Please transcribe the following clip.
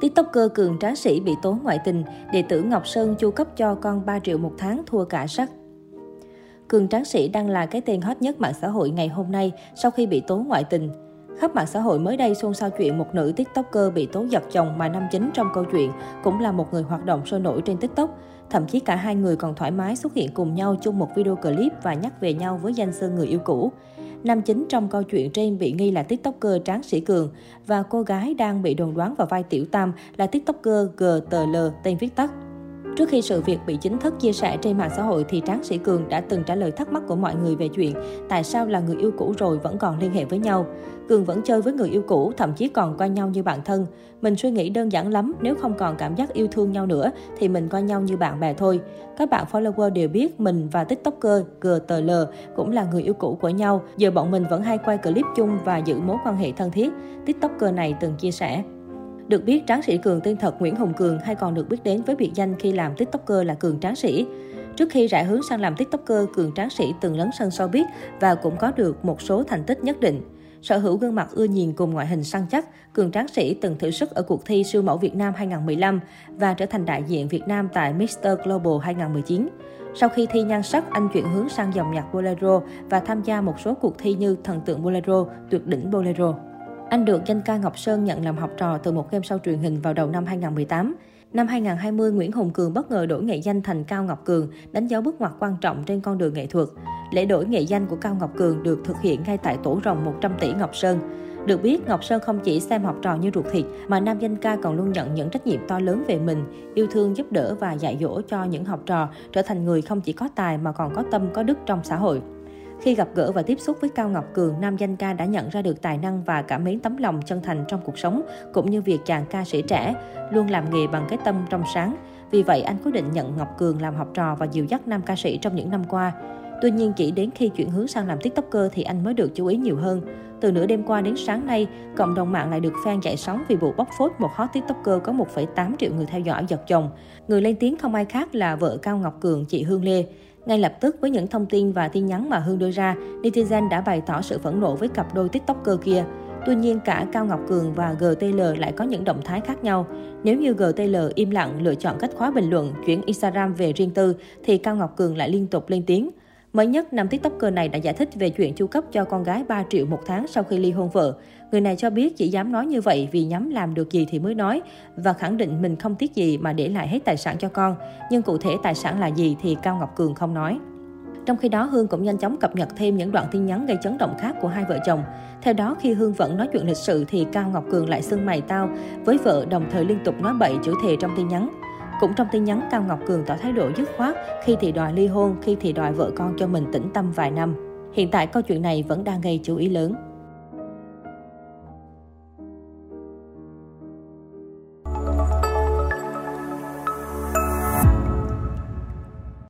TikToker Cường Tráng Sĩ bị tố ngoại tình, đệ tử Ngọc Sơn chu cấp cho con 3 triệu một tháng thua cả sắc. Cường Tráng Sĩ đang là cái tên hot nhất mạng xã hội ngày hôm nay sau khi bị tố ngoại tình. Khắp mạng xã hội mới đây xôn xao chuyện một nữ TikToker bị tố giật chồng mà nam chính trong câu chuyện cũng là một người hoạt động sôi nổi trên TikTok. Thậm chí cả hai người còn thoải mái xuất hiện cùng nhau chung một video clip và nhắc về nhau với danh xưng người yêu cũ. Nam chính trong câu chuyện trên bị nghi là TikToker Tráng Sĩ Cường và cô gái đang bị đồn đoán vào vai Tiểu Tam là TikToker GTL tên viết tắt. Trước khi sự việc bị chính thức chia sẻ trên mạng xã hội thì Tráng Sĩ Cường đã từng trả lời thắc mắc của mọi người về chuyện tại sao là người yêu cũ rồi vẫn còn liên hệ với nhau. Cường vẫn chơi với người yêu cũ, thậm chí còn coi nhau như bạn thân. Mình suy nghĩ đơn giản lắm, nếu không còn cảm giác yêu thương nhau nữa thì mình coi nhau như bạn bè thôi. Các bạn follower đều biết mình và TikToker GTL cũng là người yêu cũ của nhau. Giờ bọn mình vẫn hay quay clip chung và giữ mối quan hệ thân thiết. TikToker này từng chia sẻ. Được biết, tráng sĩ Cường tên thật Nguyễn Hồng Cường hay còn được biết đến với biệt danh khi làm TikToker là Cường Tráng Sĩ. Trước khi rẽ hướng sang làm TikToker, Cường Tráng Sĩ từng lấn sân showbiz và cũng có được một số thành tích nhất định. Sở hữu gương mặt ưa nhìn cùng ngoại hình săn chắc, Cường Tráng Sĩ từng thử sức ở cuộc thi siêu mẫu Việt Nam 2015 và trở thành đại diện Việt Nam tại Mr. Global 2019. Sau khi thi nhan sắc, anh chuyển hướng sang dòng nhạc bolero và tham gia một số cuộc thi như Thần tượng bolero, Tuyệt đỉnh bolero. Anh được danh ca Ngọc Sơn nhận làm học trò từ một game show truyền hình vào đầu năm 2018. Năm 2020, Nguyễn Hùng Cường bất ngờ đổi nghệ danh thành Cao Ngọc Cường, đánh dấu bước ngoặt quan trọng trên con đường nghệ thuật. Lễ đổi nghệ danh của Cao Ngọc Cường được thực hiện ngay tại tổ rồng 100 tỷ Ngọc Sơn. Được biết, Ngọc Sơn không chỉ xem học trò như ruột thịt, mà nam danh ca còn luôn nhận những trách nhiệm to lớn về mình, yêu thương giúp đỡ và dạy dỗ cho những học trò trở thành người không chỉ có tài mà còn có tâm có đức trong xã hội. Khi gặp gỡ và tiếp xúc với Cao Ngọc Cường, nam danh ca đã nhận ra được tài năng và cảm mến tấm lòng chân thành trong cuộc sống, cũng như việc chàng ca sĩ trẻ, luôn làm nghề bằng cái tâm trong sáng. Vì vậy, anh quyết định nhận Ngọc Cường làm học trò và dìu dắt nam ca sĩ trong những năm qua. Tuy nhiên, chỉ đến khi chuyển hướng sang làm TikToker thì anh mới được chú ý nhiều hơn. Từ nửa đêm qua đến sáng nay, cộng đồng mạng lại được fan chạy sóng vì vụ bóc phốt một hot TikToker có 1,8 triệu người theo dõi giật chồng. Người lên tiếng không ai khác là vợ Cao Ngọc Cường, chị Hương Lê. Ngay lập tức với những thông tin và tin nhắn mà Hương đưa ra, netizen đã bày tỏ sự phẫn nộ với cặp đôi TikToker kia. Tuy nhiên, cả Cao Ngọc Cường và GTL lại có những động thái khác nhau. Nếu như GTL im lặng lựa chọn cách khóa bình luận, chuyển Instagram về riêng tư, thì Cao Ngọc Cường lại liên tục lên tiếng. Mới nhất, nam TikToker này đã giải thích về chuyện chu cấp cho con gái 3 triệu một tháng sau khi ly hôn vợ. Người này cho biết chỉ dám nói như vậy vì nhắm làm được gì thì mới nói và khẳng định mình không tiếc gì mà để lại hết tài sản cho con. Nhưng cụ thể tài sản là gì thì Cao Ngọc Cường không nói. Trong khi đó, Hương cũng nhanh chóng cập nhật thêm những đoạn tin nhắn gây chấn động khác của hai vợ chồng. Theo đó, khi Hương vẫn nói chuyện lịch sự thì Cao Ngọc Cường lại xưng mày tao với vợ đồng thời liên tục nói bậy chửi thề trong tin nhắn. Cũng trong tin nhắn, Cao Ngọc Cường tỏ thái độ dứt khoát khi thì đòi ly hôn, khi thì đòi vợ con cho mình tĩnh tâm vài năm. Hiện tại câu chuyện này vẫn đang gây chú ý lớn.